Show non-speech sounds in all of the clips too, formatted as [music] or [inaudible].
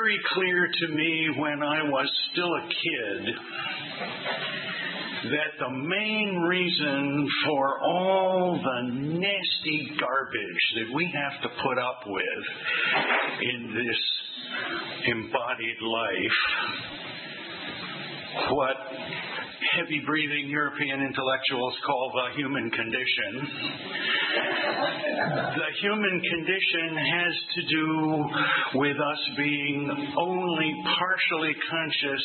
very clear to me when I was still a kid that the main reason for all the nasty garbage that we have to put up with in this embodied life, what heavy breathing European intellectuals call the human condition. The human condition has to do with us being only partially conscious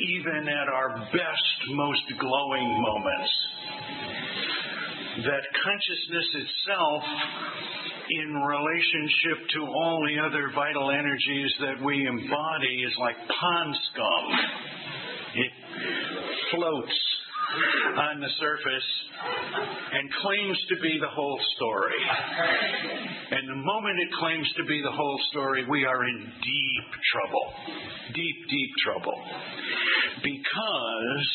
even at our best, most glowing moments. That consciousness itself, in relationship to all the other vital energies that we embody, is like pond scum. It floats on the surface and claims to be the whole story. And the moment it claims to be the whole story, we are in deep trouble. Deep, deep trouble. Because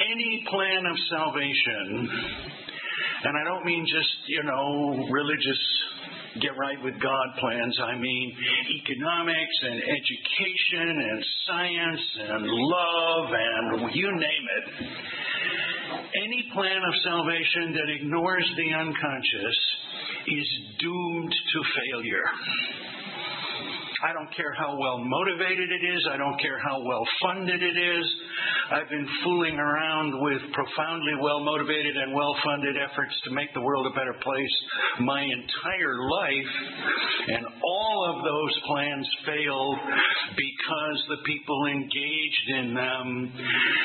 any plan of salvation, and I don't mean just, you know, religious get right with God plans. I mean economics and education and science and love and you name it. Any plan of salvation that ignores the unconscious is doomed to failure. I don't care how well motivated it is. I don't care how well funded it is. I've been fooling around with profoundly well motivated and well funded efforts to make the world a better place my entire life. And all of those plans failed because the people engaged in them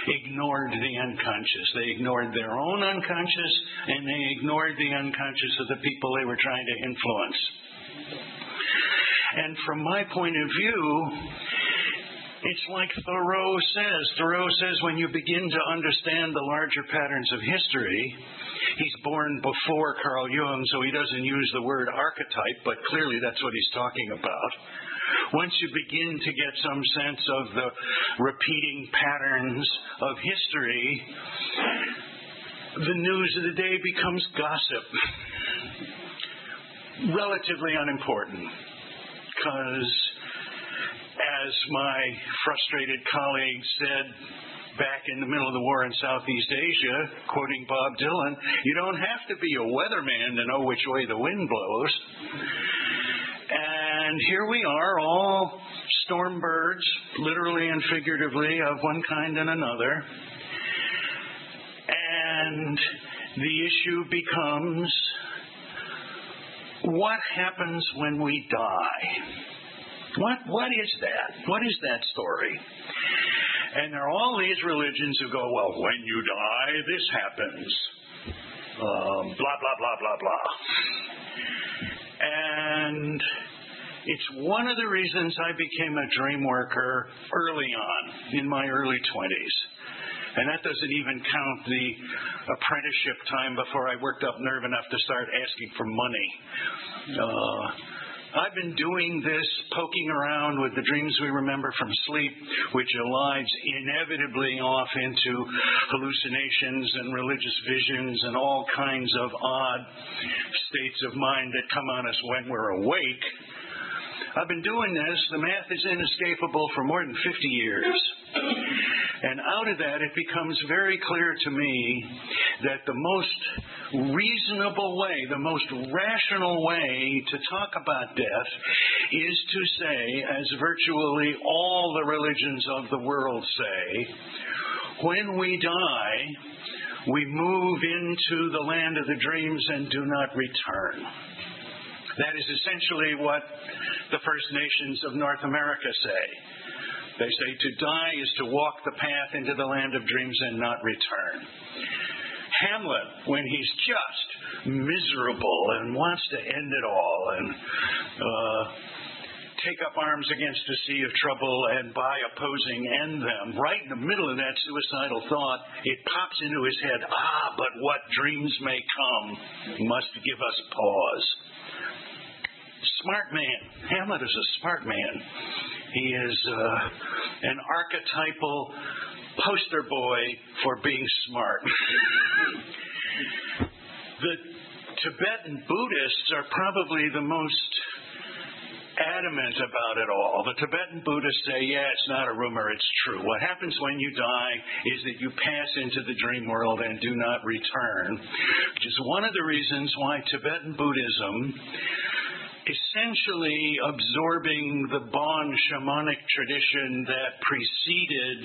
ignored the unconscious. They ignored their own unconscious and they ignored the unconscious of the people they were trying to influence. And from my point of view, it's like Thoreau says. Thoreau says when you begin to understand the larger patterns of history, he's born before Carl Jung, so he doesn't use the word archetype, but clearly that's what he's talking about. Once you begin to get some sense of the repeating patterns of history, the news of the day becomes gossip. Relatively unimportant because, as my frustrated colleague said back in the middle of the war in Southeast Asia, quoting Bob Dylan, you don't have to be a weatherman to know which way the wind blows. And here we are, all storm birds, literally and figuratively, of one kind and another. And the issue becomes what happens when we die? What, what is that? What is that story? And there are all these religions who go, well, when you die, this happens. Um, blah, blah, blah, blah, blah. And it's one of the reasons I became a dream worker early on, in my early 20s. And that doesn't even count the apprenticeship time before I worked up nerve enough to start asking for money. Uh, I've been doing this, poking around with the dreams we remember from sleep, which elides inevitably off into hallucinations and religious visions and all kinds of odd states of mind that come on us when we're awake. I've been doing this, the math is inescapable for more than 50 years. And out of that, it becomes very clear to me that the most reasonable way, the most rational way to talk about death is to say, as virtually all the religions of the world say, when we die, we move into the land of the dreams and do not return. That is essentially what the First Nations of North America say. They say to die is to walk the path into the land of dreams and not return. Hamlet, when he's just miserable and wants to end it all and uh, take up arms against a sea of trouble and by opposing end them, right in the middle of that suicidal thought, it pops into his head ah, but what dreams may come must give us pause. Smart man. Hamlet is a smart man. He is uh, an archetypal poster boy for being smart. [laughs] the Tibetan Buddhists are probably the most adamant about it all. The Tibetan Buddhists say, yeah, it's not a rumor, it's true. What happens when you die is that you pass into the dream world and do not return, which is one of the reasons why Tibetan Buddhism essentially absorbing the Bon shamanic tradition that preceded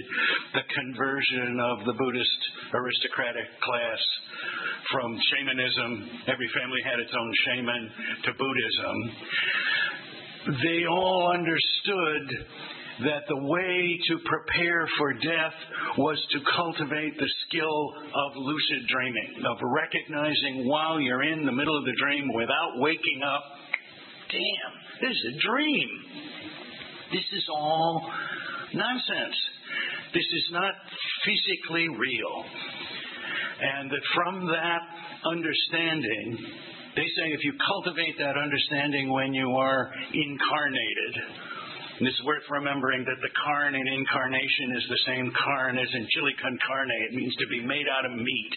the conversion of the Buddhist aristocratic class from shamanism, every family had its own shaman, to Buddhism. They all understood that the way to prepare for death was to cultivate the skill of lucid dreaming, of recognizing while you're in the middle of the dream without waking up, damn, this is a dream. This is all nonsense. This is not physically real. And that from that understanding, they say if you cultivate that understanding when you are incarnated, and it's worth remembering that the carn in incarnation is the same carn as in chili con carne. It means to be made out of meat.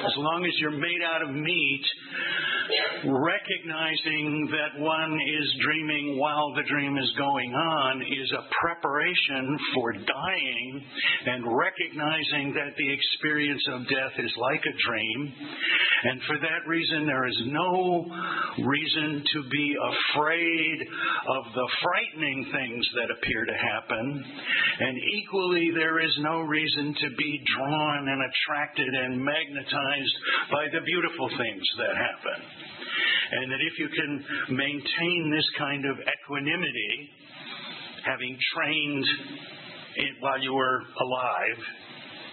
As long as you're made out of meat, recognizing that one is dreaming while the dream is going on is a preparation for dying and recognizing that the experience of death is like a dream. And for that reason, there is no reason to be afraid of the frightening things that appear to happen. And equally, there is no reason to be drawn and attracted and magnetized by the beautiful things that happen. And that if you can maintain this kind of equanimity, having trained it while you were alive,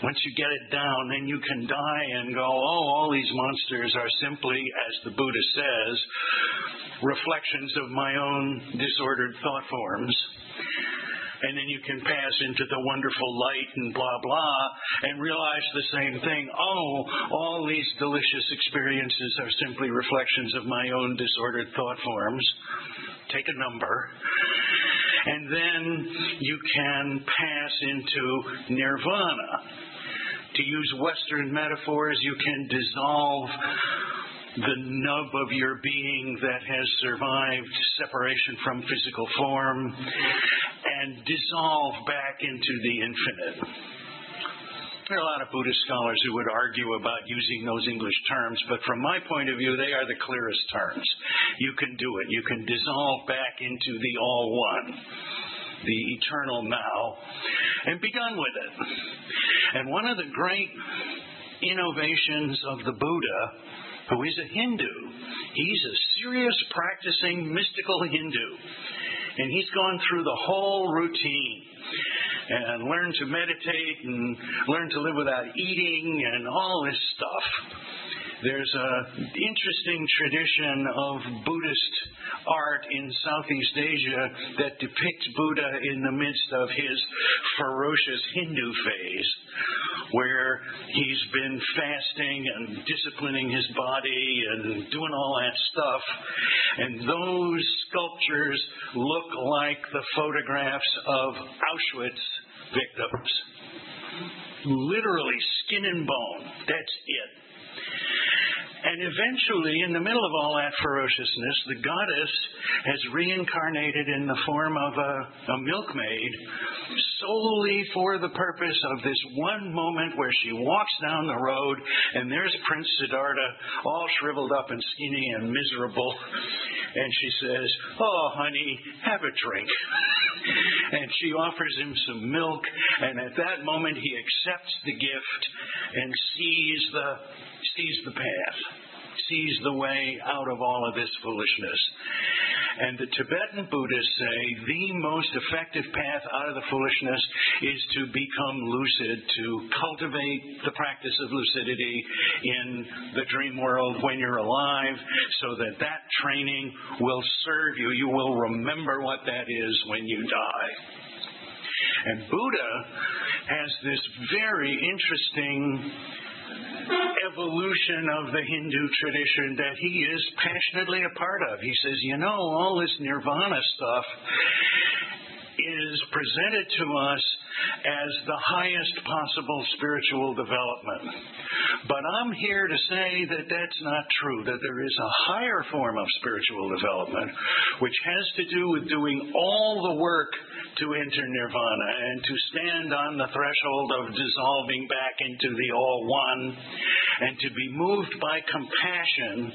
once you get it down, then you can die and go, oh, all these monsters are simply, as the Buddha says, reflections of my own disordered thought forms and then you can pass into the wonderful light and blah, blah, and realize the same thing. Oh, all these delicious experiences are simply reflections of my own disordered thought forms. Take a number. And then you can pass into nirvana. To use Western metaphors, you can dissolve the nub of your being that has survived separation from physical form and dissolve back into the infinite. There are a lot of Buddhist scholars who would argue about using those English terms, but from my point of view, they are the clearest terms. You can do it. You can dissolve back into the all one, the eternal now, and be done with it. And one of the great innovations of the Buddha, who is a Hindu, he's a serious practicing mystical Hindu. And he's gone through the whole routine and learned to meditate and learned to live without eating and all this stuff. There's an interesting tradition of Buddhist art in Southeast Asia that depicts Buddha in the midst of his ferocious Hindu phase, where he's been fasting and disciplining his body and doing all that stuff. And those sculptures look like the photographs of Auschwitz victims. Literally skin and bone. That's it. And eventually, in the middle of all that ferociousness, the goddess has reincarnated in the form of a, a, milkmaid solely for the purpose of this one moment where she walks down the road and there's Prince Siddhartha all shriveled up and skinny and miserable. And she says, Oh, honey, have a drink. [laughs] and she offers him some milk. And at that moment, he accepts the gift and sees the sees the path, sees the way out of all of this foolishness. And the Tibetan Buddhists say the most effective path out of the foolishness is to become lucid, to cultivate the practice of lucidity in the dream world when you're alive, so that that training will serve you. You will remember what that is when you die. And Buddha has this very interesting evolution of the Hindu tradition that he is passionately a part of. He says, you know, all this nirvana stuff, is presented to us as the highest possible spiritual development. But I'm here to say that that's not true, that there is a higher form of spiritual development which has to do with doing all the work to enter nirvana and to stand on the threshold of dissolving back into the all one and to be moved by compassion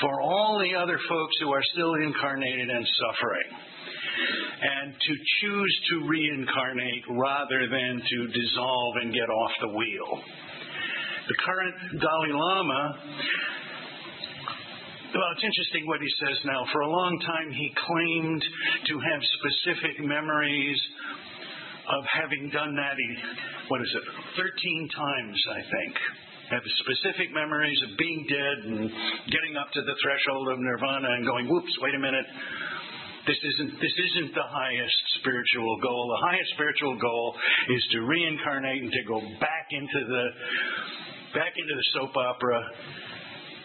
for all the other folks who are still incarnated and suffering and to choose to reincarnate rather than to dissolve and get off the wheel. The current Dalai Lama, well, it's interesting what he says now. For a long time, he claimed to have specific memories of having done that, what is it, 13 times, I think. Have specific memories of being dead and getting up to the threshold of nirvana and going, whoops, wait a minute, this isn't, this isn't the highest spiritual goal. The highest spiritual goal is to reincarnate and to go back into the, back into the soap opera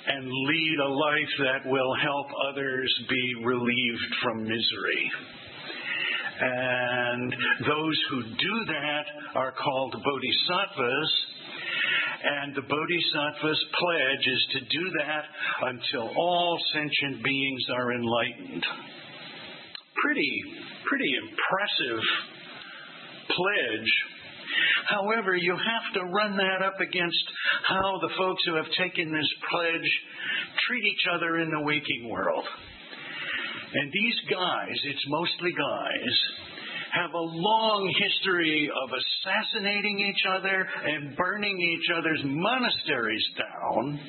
and lead a life that will help others be relieved from misery. And those who do that are called bodhisattvas. And the bodhisattva's pledge is to do that until all sentient beings are enlightened pretty, pretty impressive pledge. However, you have to run that up against how the folks who have taken this pledge treat each other in the waking world. And these guys, it's mostly guys, have a long history of assassinating each other and burning each other's monasteries down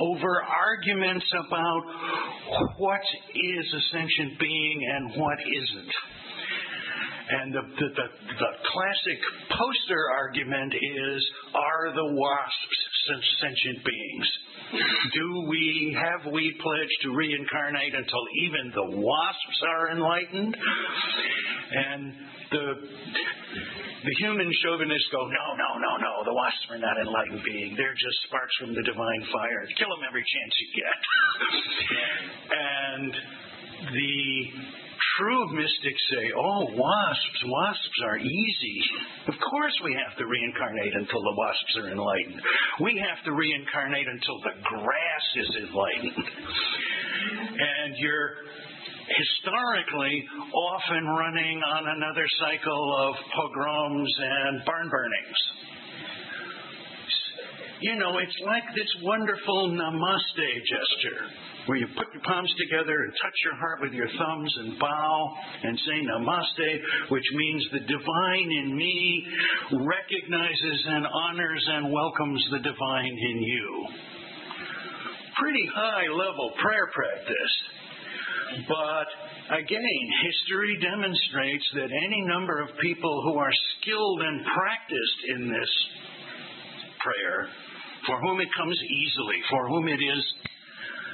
over arguments about what is a sentient being and what isn't. And the, the, the, the, classic poster argument is are the wasps sentient beings? Do we have we pledged to reincarnate until even the wasps are enlightened? And the the human chauvinists go, no, no, no, no. The wasps are not enlightened beings. They're just sparks from the divine fire. Kill them every chance you get. [laughs] and the true mystics say, oh, wasps, wasps are easy. Of course we have to reincarnate until the wasps are enlightened. We have to reincarnate until the grass is enlightened. And you're historically often running on another cycle of pogroms and barn burnings. You know, it's like this wonderful namaste gesture where you put your palms together and touch your heart with your thumbs and bow and say namaste, which means the divine in me recognizes and honors and welcomes the divine in you. Pretty high level prayer practice. But again, history demonstrates that any number of people who are skilled and practiced in this prayer, for whom it comes easily, for whom it is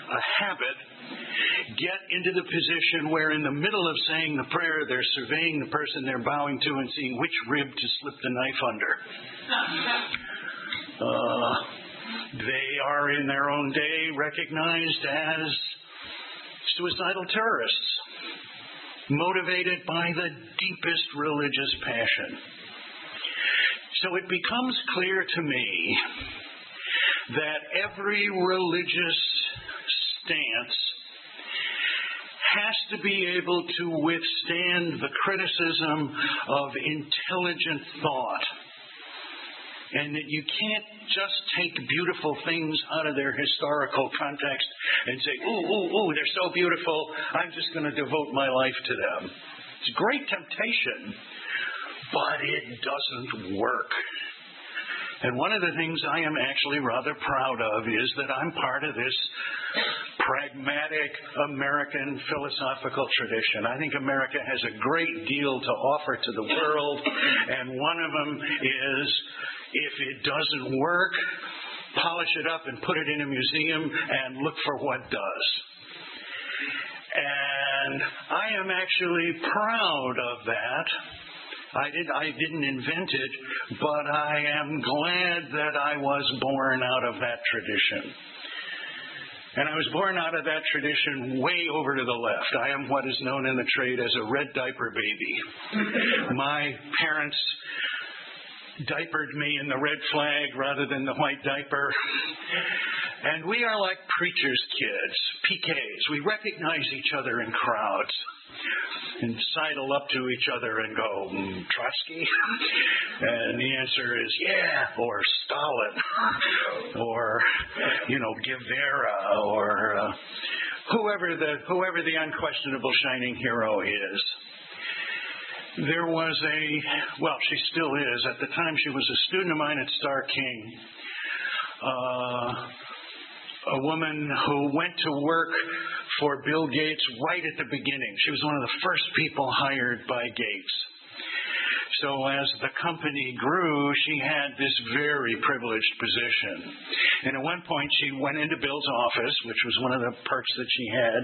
a habit, get into the position where in the middle of saying the prayer, they're surveying the person they're bowing to and seeing which rib to slip the knife under. Uh, they are in their own day recognized as suicidal terrorists, motivated by the deepest religious passion. So it becomes clear to me that every religious stance has to be able to withstand the criticism of intelligent thought and that you can't just take beautiful things out of their historical context and say, ooh, ooh, ooh, they're so beautiful, I'm just going to devote my life to them. It's a great temptation, but it doesn't work. And one of the things I am actually rather proud of is that I'm part of this pragmatic American philosophical tradition. I think America has a great deal to offer to the world, and one of them is if it doesn't work, polish it up and put it in a museum and look for what does. And I am actually proud of that. I, did, I didn't invent it, but I am glad that I was born out of that tradition. And I was born out of that tradition way over to the left. I am what is known in the trade as a red diaper baby. [laughs] My parents diapered me in the red flag rather than the white diaper. And we are like preacher's kids, PKs. We recognize each other in crowds and sidle up to each other and go, mm, Trotsky? and the answer is, yeah, or Stalin, or, you know, Guevara, or uh, whoever, the, whoever the unquestionable shining hero is. There was a, well, she still is. At the time, she was a student of mine at Starr King. Uh, a woman who went to work for Bill Gates right at the beginning. She was one of the first people hired by Gates. So as the company grew, she had this very privileged position. And at one point, she went into Bill's office, which was one of the perks that she had,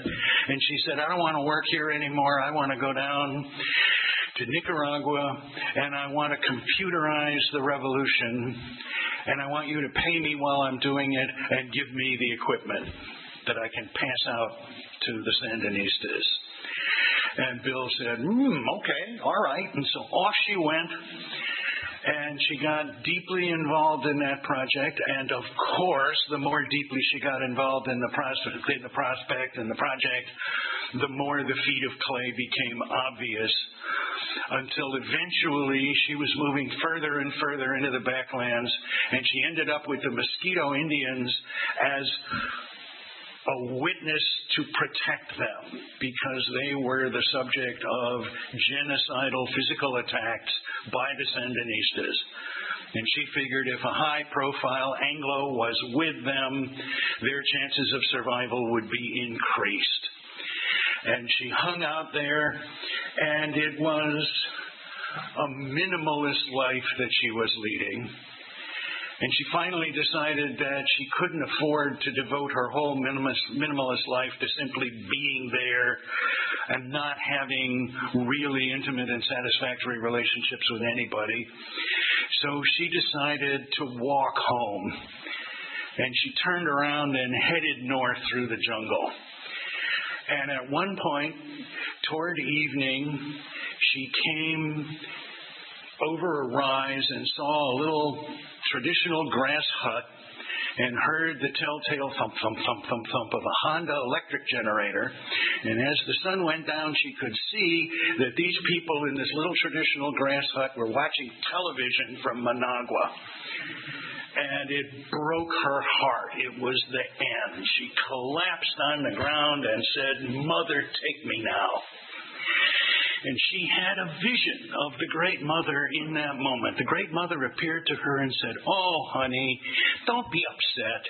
and she said, I don't want to work here anymore. I want to go down to Nicaragua, and I want to computerize the revolution, and I want you to pay me while I'm doing it and give me the equipment that I can pass out to the Sandinistas. And Bill said, hmm, okay, all right. And so off she went. And she got deeply involved in that project. And of course, the more deeply she got involved in the, prospect, in the prospect and the project, the more the feet of clay became obvious until eventually she was moving further and further into the backlands and she ended up with the Mosquito Indians as a witness to protect them because they were the subject of genocidal physical attacks by the Sandinistas. And she figured if a high profile Anglo was with them, their chances of survival would be increased. And she hung out there, and it was a minimalist life that she was leading. And she finally decided that she couldn't afford to devote her whole minimalist, life to simply being there and not having really intimate and satisfactory relationships with anybody. So she decided to walk home. And she turned around and headed north through the jungle. And at one point, toward evening, she came over a rise and saw a little traditional grass hut and heard the telltale thump, thump, thump, thump, thump of a Honda electric generator. And as the sun went down, she could see that these people in this little traditional grass hut were watching television from Managua. And it broke her heart. It was the end. She collapsed on the ground and said, Mother, take me now. And she had a vision of the Great Mother in that moment. The Great Mother appeared to her and said, Oh, honey, don't be upset.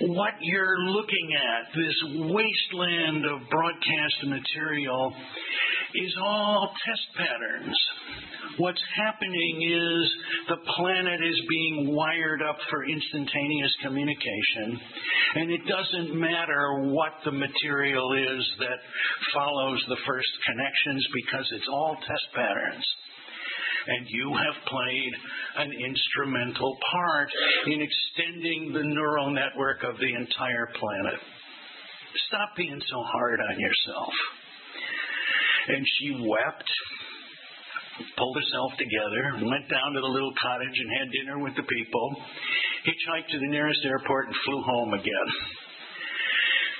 What you're looking at, this wasteland of broadcast material, is all test patterns. What's happening is the planet is being wired up for instantaneous communication, and it doesn't matter what the material is that follows the first connections because it's all test patterns. And you have played an instrumental part in extending the neural network of the entire planet. Stop being so hard on yourself. And she wept pulled herself together, went down to the little cottage and had dinner with the people, hitchhiked to the nearest airport, and flew home again.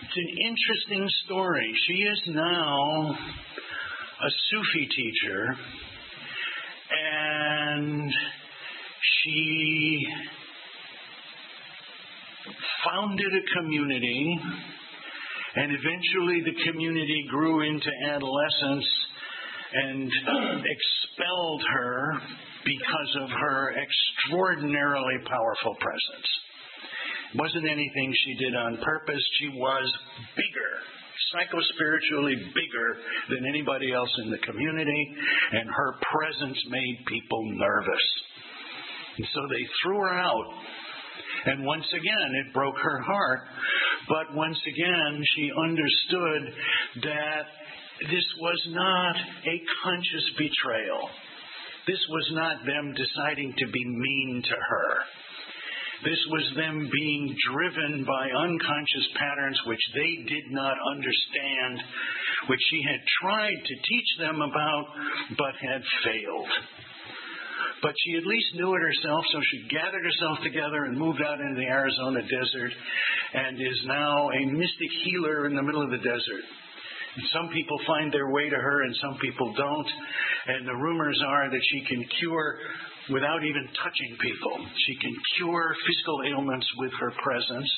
It's an interesting story. She is now a Sufi teacher, and she founded a community, and eventually the community grew into adolescence and [clears throat] expelled her because of her extraordinarily powerful presence. It wasn't anything she did on purpose. She was bigger, psychospiritually bigger than anybody else in the community, and her presence made people nervous. And so they threw her out. And once again, it broke her heart. But once again, she understood that this was not a conscious betrayal. This was not them deciding to be mean to her. This was them being driven by unconscious patterns which they did not understand, which she had tried to teach them about, but had failed. But she at least knew it herself, so she gathered herself together and moved out into the Arizona desert and is now a mystic healer in the middle of the desert. And Some people find their way to her and some people don't. And the rumors are that she can cure without even touching people. She can cure physical ailments with her presence.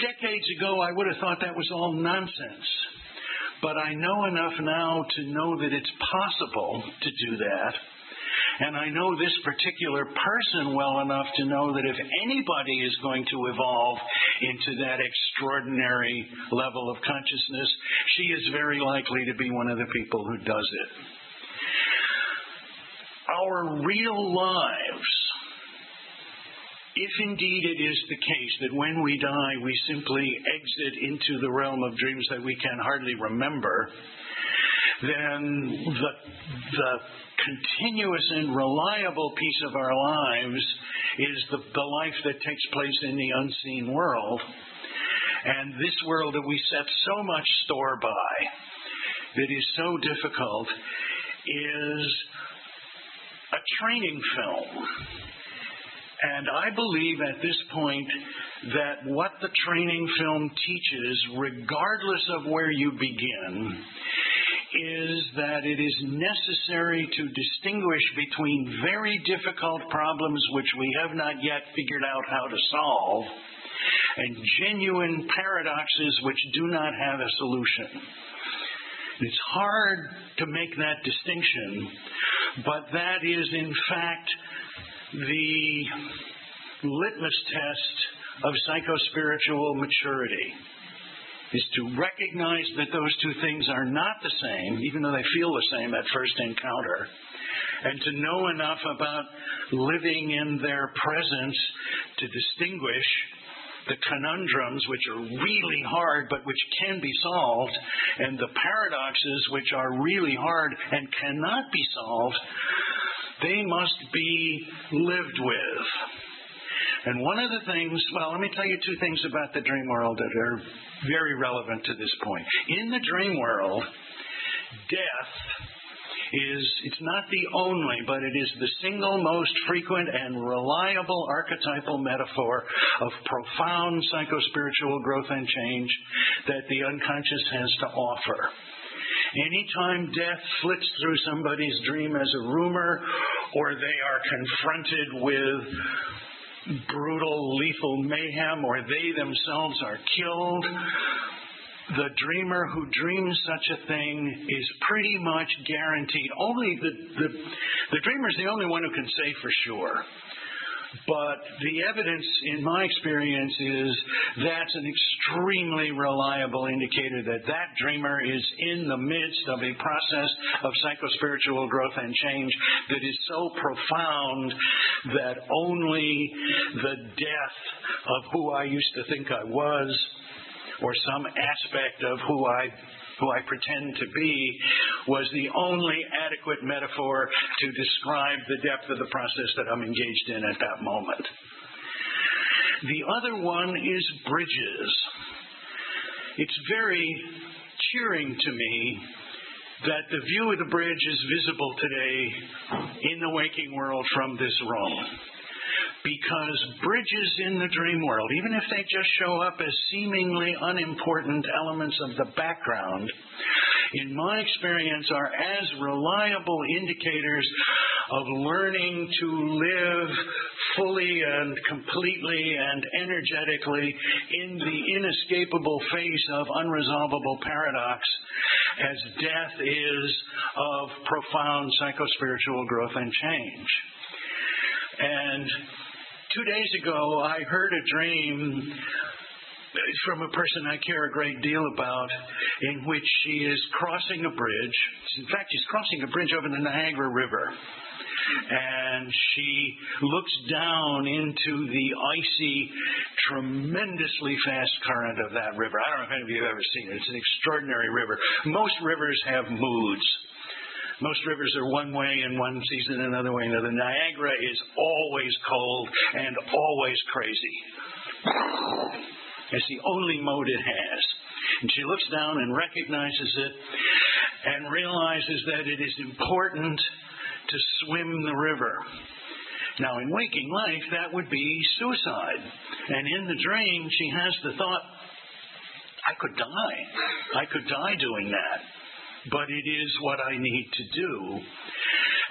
Decades ago, I would have thought that was all nonsense. But I know enough now to know that it's possible to do that. And I know this particular person well enough to know that if anybody is going to evolve into that extraordinary level of consciousness, she is very likely to be one of the people who does it. Our real lives if indeed it is the case that when we die we simply exit into the realm of dreams that we can hardly remember, then the, the continuous and reliable piece of our lives is the, the life that takes place in the unseen world. And this world that we set so much store by, that is so difficult, is a training film and I believe at this point that what the training film teaches, regardless of where you begin, is that it is necessary to distinguish between very difficult problems which we have not yet figured out how to solve and genuine paradoxes which do not have a solution. It's hard to make that distinction, but that is in fact the litmus test of psychospiritual maturity is to recognize that those two things are not the same, even though they feel the same at first encounter, and to know enough about living in their presence to distinguish the conundrums which are really hard but which can be solved, and the paradoxes which are really hard and cannot be solved, they must be lived with. And one of the things, well, let me tell you two things about the dream world that are very relevant to this point. In the dream world, death is, it's not the only, but it is the single most frequent and reliable archetypal metaphor of profound psychospiritual growth and change that the unconscious has to offer. Anytime death flits through somebody's dream as a rumor, or they are confronted with brutal, lethal mayhem, or they themselves are killed, the dreamer who dreams such a thing is pretty much guaranteed. Only the, the, the dreamer is the only one who can say for sure. But the evidence, in my experience, is that's an extremely reliable indicator that that dreamer is in the midst of a process of psychospiritual growth and change that is so profound that only the death of who I used to think I was or some aspect of who I who I pretend to be, was the only adequate metaphor to describe the depth of the process that I'm engaged in at that moment. The other one is bridges. It's very cheering to me that the view of the bridge is visible today in the waking world from this room because bridges in the dream world, even if they just show up as seemingly unimportant elements of the background, in my experience are as reliable indicators of learning to live fully and completely and energetically in the inescapable face of unresolvable paradox as death is of profound psychospiritual growth and change. And two days ago, I heard a dream from a person I care a great deal about, in which she is crossing a bridge. In fact, she's crossing a bridge over the Niagara River. And she looks down into the icy, tremendously fast current of that river. I don't know if any of you have ever seen it. It's an extraordinary river. Most rivers have moods. Most rivers are one way in one season, another way another. Niagara is always cold and always crazy. It's the only mode it has. And she looks down and recognizes it and realizes that it is important to swim the river. Now, in waking life, that would be suicide. And in the dream, she has the thought, I could die. I could die doing that. But it is what I need to do.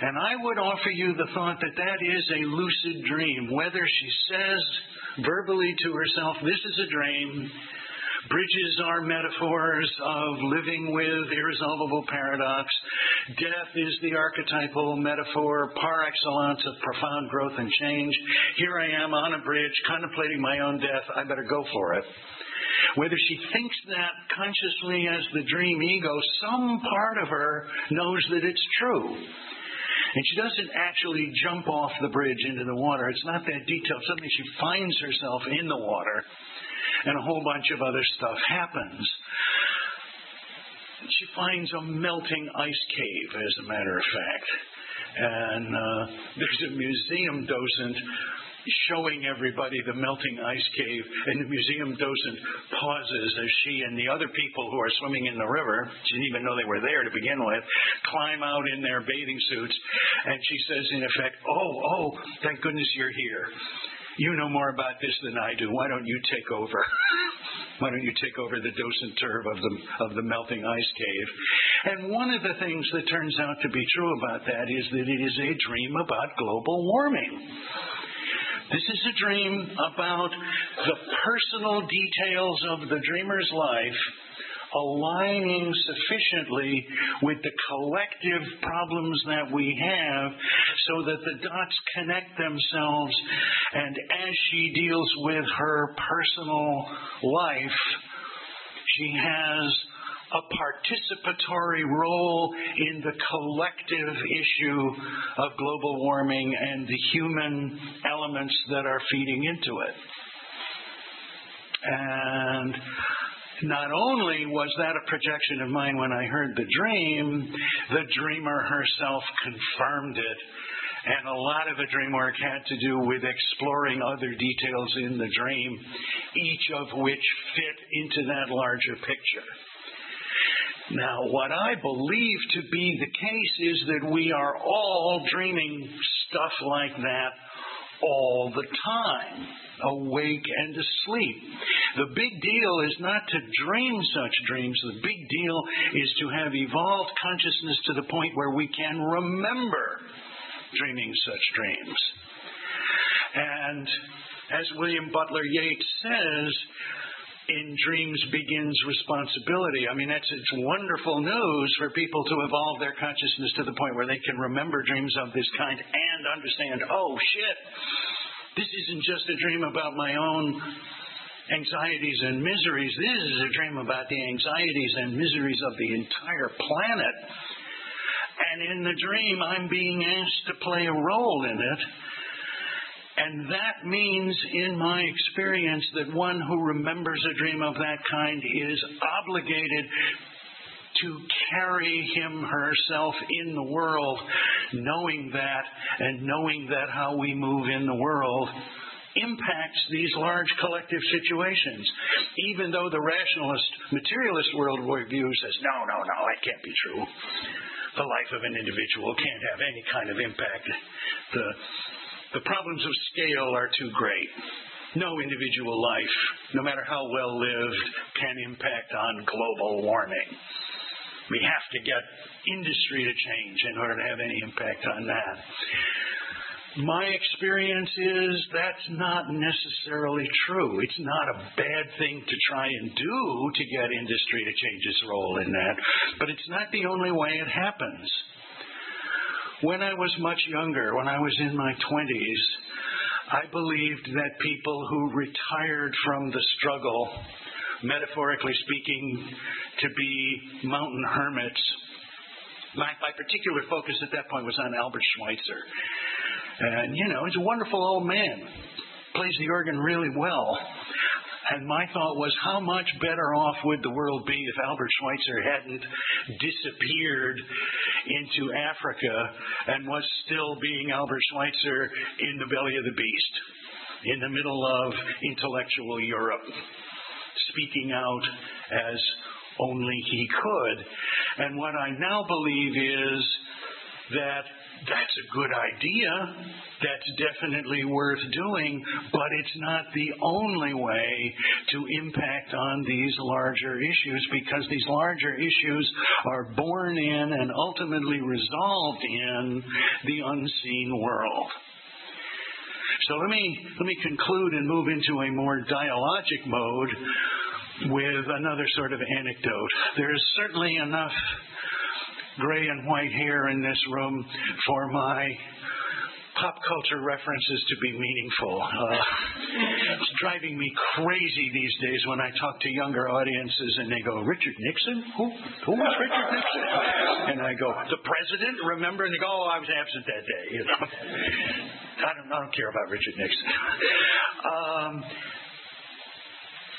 And I would offer you the thought that that is a lucid dream. Whether she says verbally to herself, This is a dream, Bridges are metaphors of living with irresolvable paradox. Death is the archetypal metaphor par excellence of profound growth and change. Here I am on a bridge contemplating my own death. I better go for it. Whether she thinks that consciously as the dream ego, some part of her knows that it's true. And she doesn't actually jump off the bridge into the water. It's not that detailed. Suddenly she finds herself in the water and a whole bunch of other stuff happens. She finds a melting ice cave, as a matter of fact. And uh, there's a museum docent showing everybody the melting ice cave, and the museum docent pauses as she and the other people who are swimming in the river, she didn't even know they were there to begin with, climb out in their bathing suits, and she says, in effect, Oh, oh, thank goodness you're here. You know more about this than I do. Why don't you take over? [laughs] Why don't you take over the docent turf of the, of the melting ice cave? And one of the things that turns out to be true about that is that it is a dream about global warming. This is a dream about the personal details of the dreamer's life aligning sufficiently with the collective problems that we have so that the dots connect themselves. And as she deals with her personal life, she has a participatory role in the collective issue of global warming and the human elements that are feeding into it. And not only was that a projection of mine when I heard the dream, the dreamer herself confirmed it. And a lot of the dream work had to do with exploring other details in the dream, each of which fit into that larger picture. Now, what I believe to be the case is that we are all dreaming stuff like that all the time awake and asleep. The big deal is not to dream such dreams. The big deal is to have evolved consciousness to the point where we can remember dreaming such dreams. And as William Butler Yeats says, in dreams begins responsibility. I mean, that's it's wonderful news for people to evolve their consciousness to the point where they can remember dreams of this kind and understand, oh shit, this isn't just a dream about my own anxieties and miseries. This is a dream about the anxieties and miseries of the entire planet. And in the dream, I'm being asked to play a role in it. And that means, in my experience, that one who remembers a dream of that kind is obligated to carry him herself in the world, knowing that and knowing that how we move in the world impacts these large collective situations. Even though the rationalist, materialist worldview says, no, no, no, that can't be true. The life of an individual can't have any kind of impact. The, the problems of scale are too great. No individual life, no matter how well lived, can impact on global warming. We have to get industry to change in order to have any impact on that. My experience is that's not necessarily true. It's not a bad thing to try and do to get industry to change its role in that, but it's not the only way it happens. When I was much younger, when I was in my 20s, I believed that people who retired from the struggle metaphorically speaking, to be mountain hermits. My, my particular focus at that point was on Albert Schweitzer. And, you know, he's a wonderful old man, plays the organ really well. And my thought was, how much better off would the world be if Albert Schweitzer hadn't disappeared into Africa and was still being Albert Schweitzer in the belly of the beast, in the middle of intellectual Europe, speaking out as only he could. And what I now believe is that that's a good idea. That's definitely worth doing, but it's not the only way to impact on these larger issues because these larger issues are born in and ultimately resolved in the unseen world. So let me let me conclude and move into a more dialogic mode with another sort of anecdote. There is certainly enough gray and white hair in this room for my pop culture references to be meaningful. Uh, it's driving me crazy these days when I talk to younger audiences and they go, Richard Nixon? Who, who was Richard Nixon? And I go, the president? Remember? And they go, oh, I was absent that day. You know? I don't, I don't care about Richard Nixon. Um,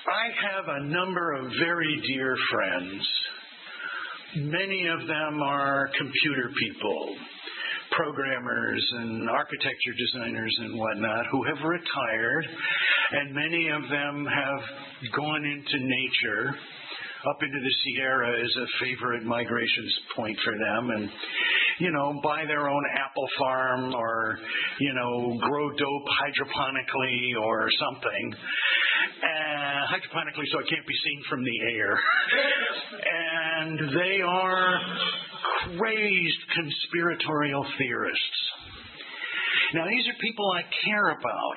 I have a number of very dear friends Many of them are computer people, programmers and architecture designers and whatnot who have retired, and many of them have gone into nature. Up into the Sierra is a favorite migration point for them, and you know, buy their own apple farm or you know, grow dope hydroponically or something uh, hydroponically so it can't be seen from the air. [laughs] and they are crazed conspiratorial theorists. Now, these are people I care about.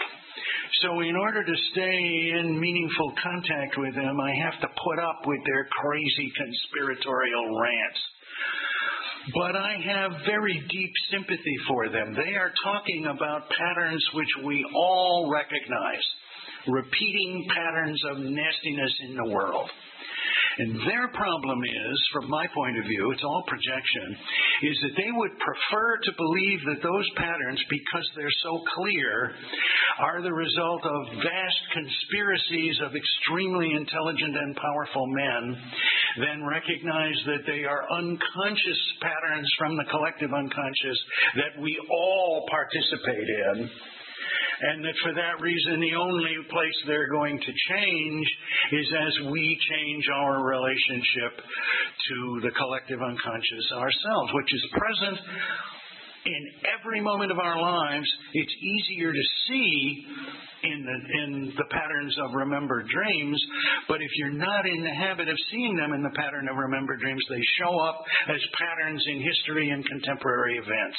So, in order to stay in meaningful contact with them, I have to put up with their crazy conspiratorial rants. But I have very deep sympathy for them. They are talking about patterns which we all recognize repeating patterns of nastiness in the world. And their problem is, from my point of view, it's all projection, is that they would prefer to believe that those patterns, because they're so clear, are the result of vast conspiracies of extremely intelligent and powerful men, than recognize that they are unconscious patterns from the collective unconscious that we all participate in and that for that reason the only place they're going to change is as we change our relationship to the collective unconscious ourselves, which is present in every moment of our lives. It's easier to see in the, in the patterns of remembered dreams, but if you're not in the habit of seeing them in the pattern of remembered dreams, they show up as patterns in history and contemporary events.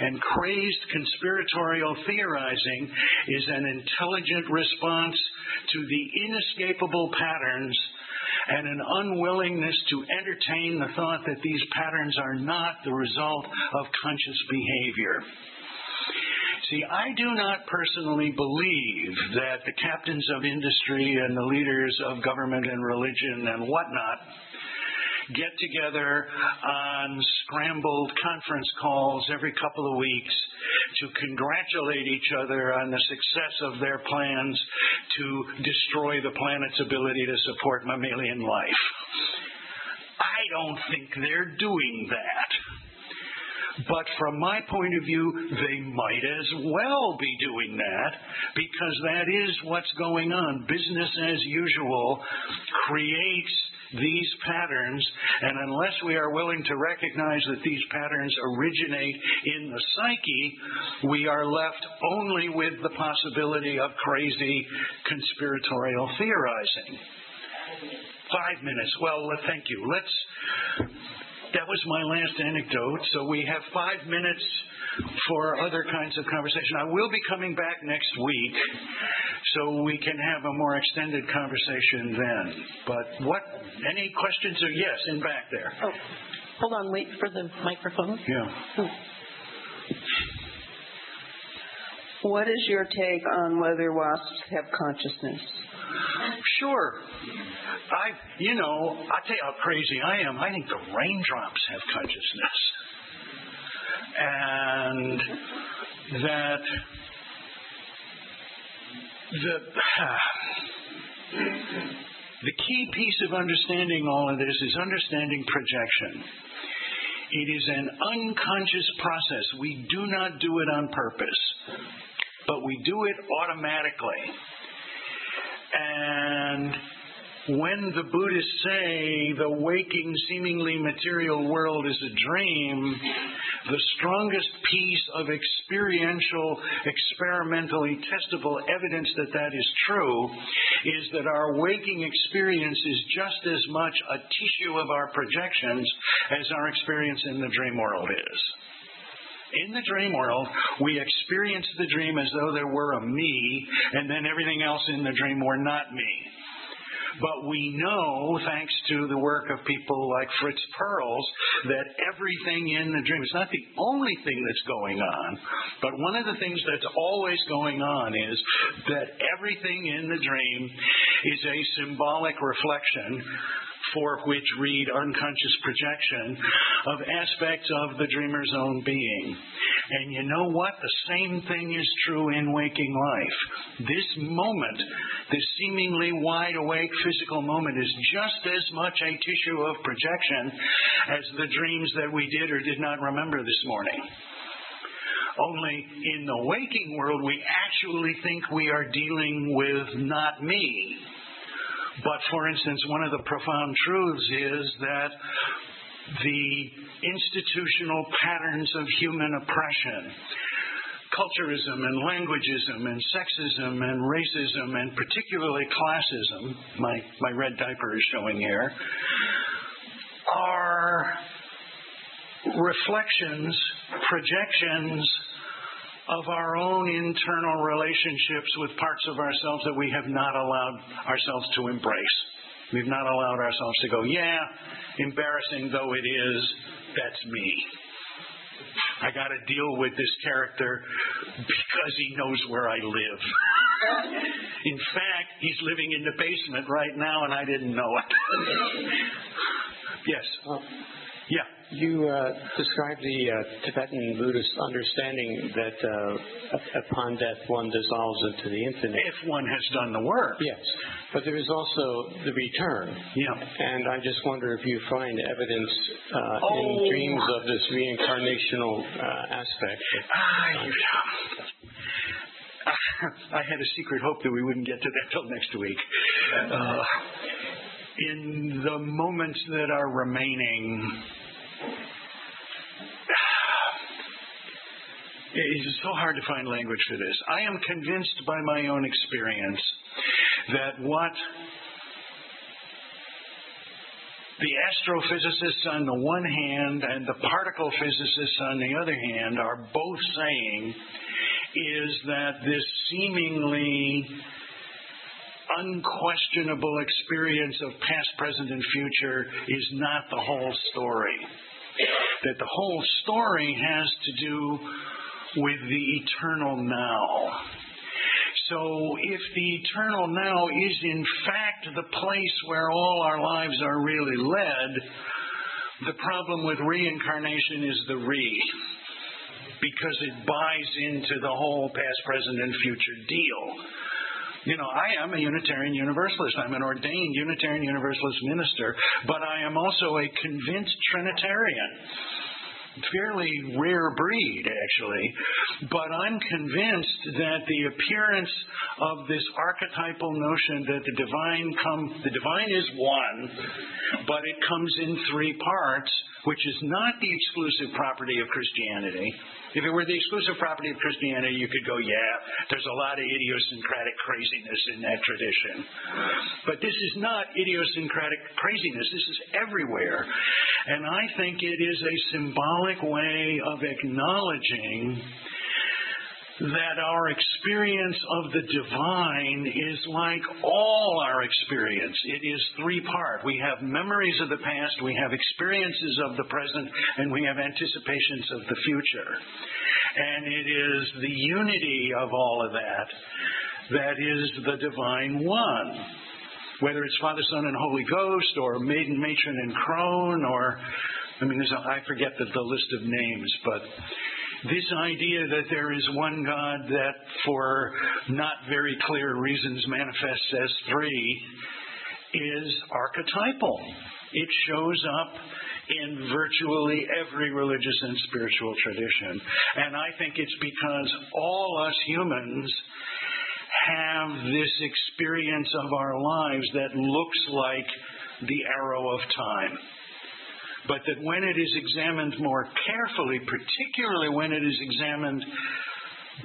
And crazed conspiratorial theorizing is an intelligent response to the inescapable patterns and an unwillingness to entertain the thought that these patterns are not the result of conscious behavior. See, I do not personally believe that the captains of industry and the leaders of government and religion and whatnot get together on scrambled conference calls every couple of weeks to congratulate each other on the success of their plans to destroy the planet's ability to support mammalian life. I don't think they're doing that. But from my point of view, they might as well be doing that because that is what's going on. Business as usual creates these patterns, and unless we are willing to recognize that these patterns originate in the psyche, we are left only with the possibility of crazy conspiratorial theorizing. Five minutes. Well, thank you. Let's. That was my last anecdote. So we have five minutes for other kinds of conversation. I will be coming back next week so we can have a more extended conversation then. But what, any questions? Or yes, in back there. Oh, hold on, wait for the microphone. Yeah. What is your take on whether wasps have consciousness? Sure. I, you know, I tell you how crazy I am. I think the raindrops have consciousness, and that the [sighs] The key piece of understanding all of this is understanding projection. It is an unconscious process. We do not do it on purpose, but we do it automatically. And when the Buddhists say the waking, seemingly material world is a dream, the strongest piece of experiential, experimentally testable evidence that that is true is that our waking experience is just as much a tissue of our projections as our experience in the dream world is. In the dream world, we experience the dream as though there were a me, and then everything else in the dream were not me. But we know, thanks to the work of people like Fritz Perls, that everything in the dream is not the only thing that's going on, but one of the things that's always going on is that everything in the dream is a symbolic reflection for which read unconscious projection of aspects of the dreamer's own being. And you know what? The same thing is true in waking life. This moment, this seemingly wide awake physical moment, is just as much a tissue of projection as the dreams that we did or did not remember this morning. Only in the waking world, we actually think we are dealing with not me, but for instance, one of the profound truths is that the institutional patterns of human oppression, culturism and languageism and sexism and racism and particularly classism, my, my red diaper is showing here, are reflections, projections of our own internal relationships with parts of ourselves that we have not allowed ourselves to embrace. We've not allowed ourselves to go, yeah, embarrassing though it is, that's me. I got to deal with this character because he knows where I live. [laughs] in fact, he's living in the basement right now and I didn't know it. [laughs] yes. Yeah. You uh, described the uh, Tibetan Buddhist understanding that uh, upon death one dissolves into the infinite. If one has done the work. Yes. But there is also the return. Yeah. And I just wonder if you find evidence uh, oh. in dreams of this reincarnational uh, aspect. Ah, you [laughs] I had a secret hope that we wouldn't get to that till next week. Uh, in the moments that are remaining, [sighs] It's so hard to find language for this. I am convinced by my own experience that what the astrophysicists on the one hand and the particle physicists on the other hand are both saying is that this seemingly unquestionable experience of past, present, and future is not the whole story. That the whole story has to do with the eternal now. So, if the eternal now is in fact the place where all our lives are really led, the problem with reincarnation is the re, because it buys into the whole past, present, and future deal. You know, I am a Unitarian Universalist. I'm an ordained Unitarian Universalist minister, but I am also a convinced Trinitarian fairly rare breed, actually. But I'm convinced that the appearance of this archetypal notion that the divine come, the divine is one, but it comes in three parts, which is not the exclusive property of Christianity. If it were the exclusive property of Christianity, you could go, yeah, there's a lot of idiosyncratic craziness in that tradition. But this is not idiosyncratic craziness. This is everywhere. And I think it is a symbolic way of acknowledging that our experience of the divine is like all our experience. It is three part. We have memories of the past, we have experiences of the present, and we have anticipations of the future. And it is the unity of all of that that is the divine one. Whether it's Father, Son, and Holy Ghost, or Maiden, Matron, and Crone, or, I mean, I forget the, the list of names, but this idea that there is one God that, for not very clear reasons, manifests as three is archetypal. It shows up in virtually every religious and spiritual tradition. And I think it's because all us humans have this experience of our lives that looks like the arrow of time. But that when it is examined more carefully, particularly when it is examined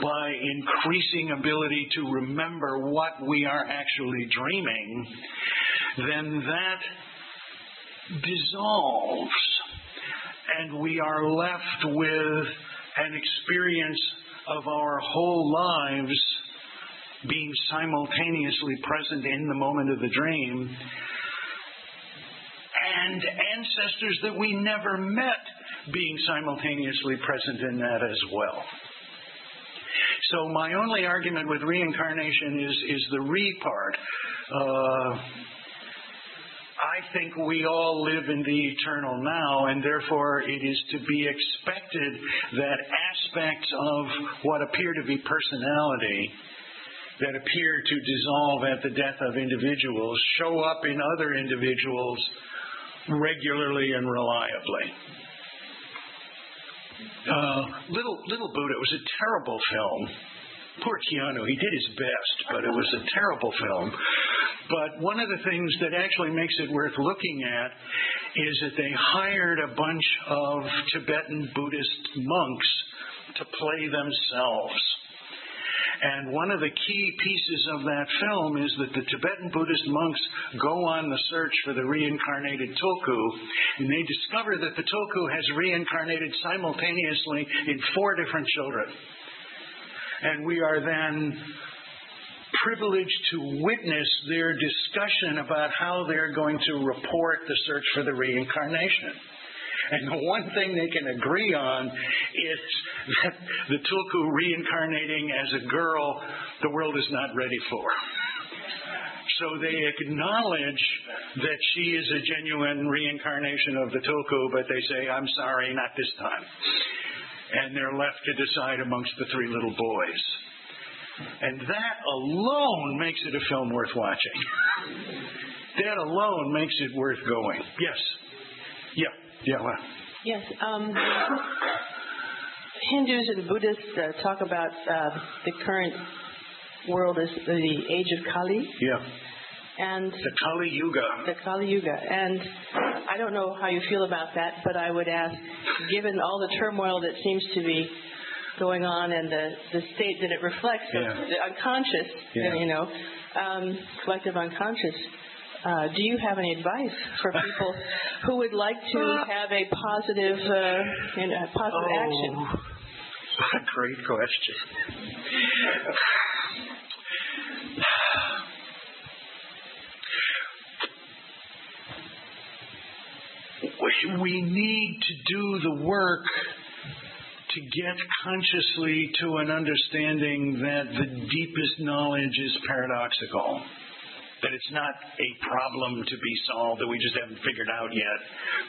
by increasing ability to remember what we are actually dreaming, then that dissolves and we are left with an experience of our whole lives being simultaneously present in the moment of the dream and ancestors that we never met being simultaneously present in that as well. So my only argument with reincarnation is is the re part. Uh, I think we all live in the eternal now, and therefore it is to be expected that aspects of what appear to be personality that appear to dissolve at the death of individuals show up in other individuals regularly and reliably. Uh, Little Little Buddha was a terrible film. Poor Keanu, he did his best, but it was a terrible film. But one of the things that actually makes it worth looking at is that they hired a bunch of Tibetan Buddhist monks to play themselves. And one of the key pieces of that film is that the Tibetan Buddhist monks go on the search for the reincarnated Tulku, and they discover that the Tulku has reincarnated simultaneously in four different children. And we are then privileged to witness their discussion about how they're going to report the search for the reincarnation. And the one thing they can agree on is that the Tulku reincarnating as a girl, the world is not ready for. So they acknowledge that she is a genuine reincarnation of the Tulku, but they say, I'm sorry, not this time. And they're left to decide amongst the three little boys. And that alone makes it a film worth watching. [laughs] that alone makes it worth going. Yes. Yeah. Yeah. Well. Yes. Um, Hindus and Buddhists uh, talk about uh, the current world as the age of Kali. Yeah. And the Kali Yuga. The Kali Yuga. And I don't know how you feel about that, but I would ask, given all the turmoil that seems to be going on and the, the state that it reflects, yeah. the unconscious, yeah. you know, um, collective unconscious. Uh, do you have any advice for people who would like to have a positive, uh, you know, positive oh, action? [laughs] Great question. We need to do the work to get consciously to an understanding that the deepest knowledge is paradoxical. That it's not a problem to be solved that we just haven't figured out yet.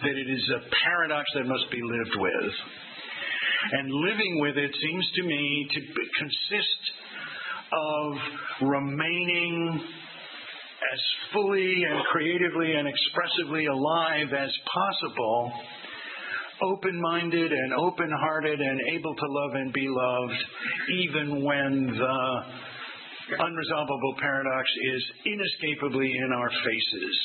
That it is a paradox that must be lived with. And living with it seems to me to consist of remaining as fully and creatively and expressively alive as possible open minded and open hearted and able to love and be loved, even when the [laughs] unresolvable paradox is inescapably in our faces.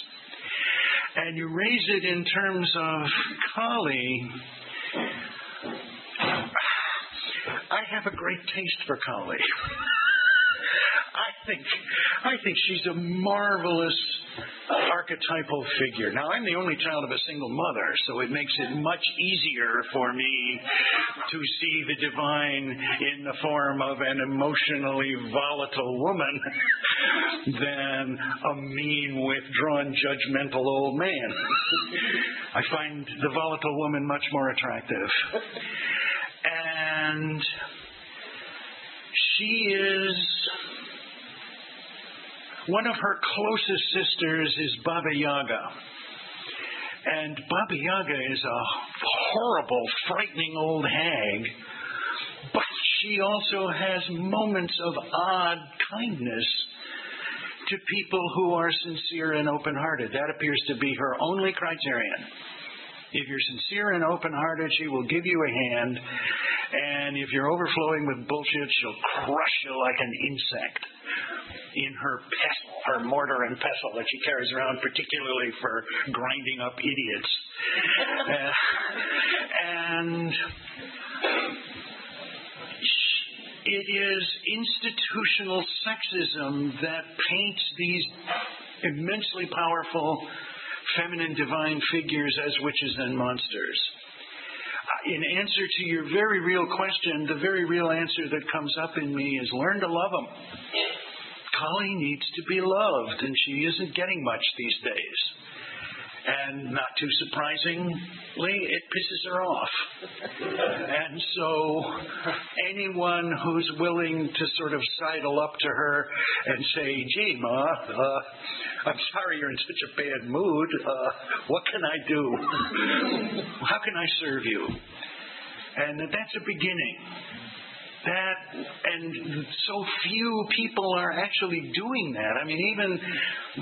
And you raise it in terms of Kali. I have a great taste for Kali. [laughs] I think I think she's a marvelous archetypal figure. Now, I'm the only child of a single mother, so it makes it much easier for me to see the divine in the form of an emotionally volatile woman [laughs] than a mean, withdrawn, judgmental old man. [laughs] I find the volatile woman much more attractive. And she is one of her closest sisters is Baba Yaga. And Baba Yaga is a horrible, frightening old hag but she also has moments of odd kindness to people who are sincere and open hearted. That appears to be her only criterion. If you're sincere and open hearted, she will give you a hand. And if you're overflowing with bullshit, she'll crush you like an insect in her pestle, her mortar and pestle that she carries around, particularly for grinding up idiots. Uh, and it is institutional sexism that paints these immensely powerful feminine divine figures as witches and monsters. Uh, In answer to your very real question, the very real answer that comes up in me is learn to love them. Kali needs to be loved, and she isn't getting much these days. And not too surprisingly, it pisses her off. [laughs] and so, anyone who's willing to sort of sidle up to her and say, gee, Ma, uh, I'm sorry you're in such a bad mood. Uh, what can I do? [laughs] How can I serve you? And that's a beginning that and so few people are actually doing that. I mean, even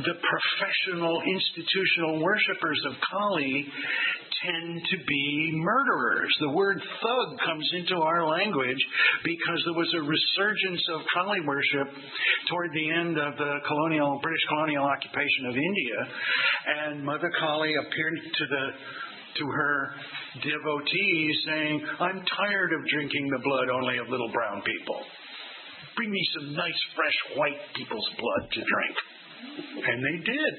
the professional institutional worshippers of Kali tend to be murderers. The word thug comes into our language because there was a resurgence of Kali worship toward the end of the colonial British colonial occupation of India, and Mother Kali appeared to the to her devotees saying, I'm tired of drinking the blood only of little brown people. Bring me some nice, fresh, white people's blood to drink. And they did.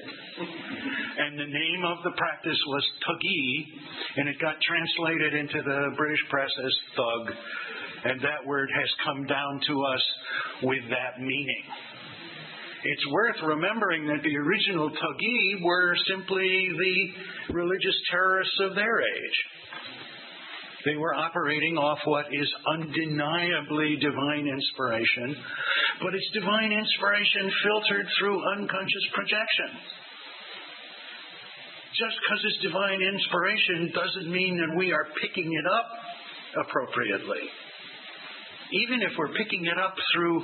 And the name of the practice was Thuggee, and it got translated into the British press as thug. And that word has come down to us with that meaning. It's worth remembering that the original Thuggee were simply the religious terrorists of their age. They were operating off what is undeniably divine inspiration, but it's divine inspiration filtered through unconscious projection. Just because it's divine inspiration doesn't mean that we are picking it up appropriately. Even if we're picking it up through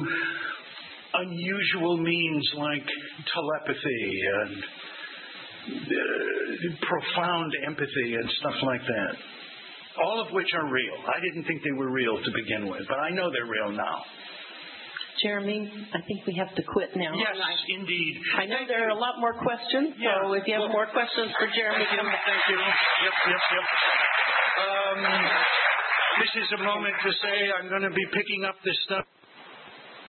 unusual means like telepathy and uh, profound empathy and stuff like that. All of which are real. I didn't think they were real to begin with, but I know they're real now. Jeremy, I think we have to quit now. Yes, indeed. I know there are a lot more questions, so Yeah. if you have more questions for Jeremy, come back. Thank you. Yep, yep, yep. Um, this is a moment to say I'm going to be picking up this stuff.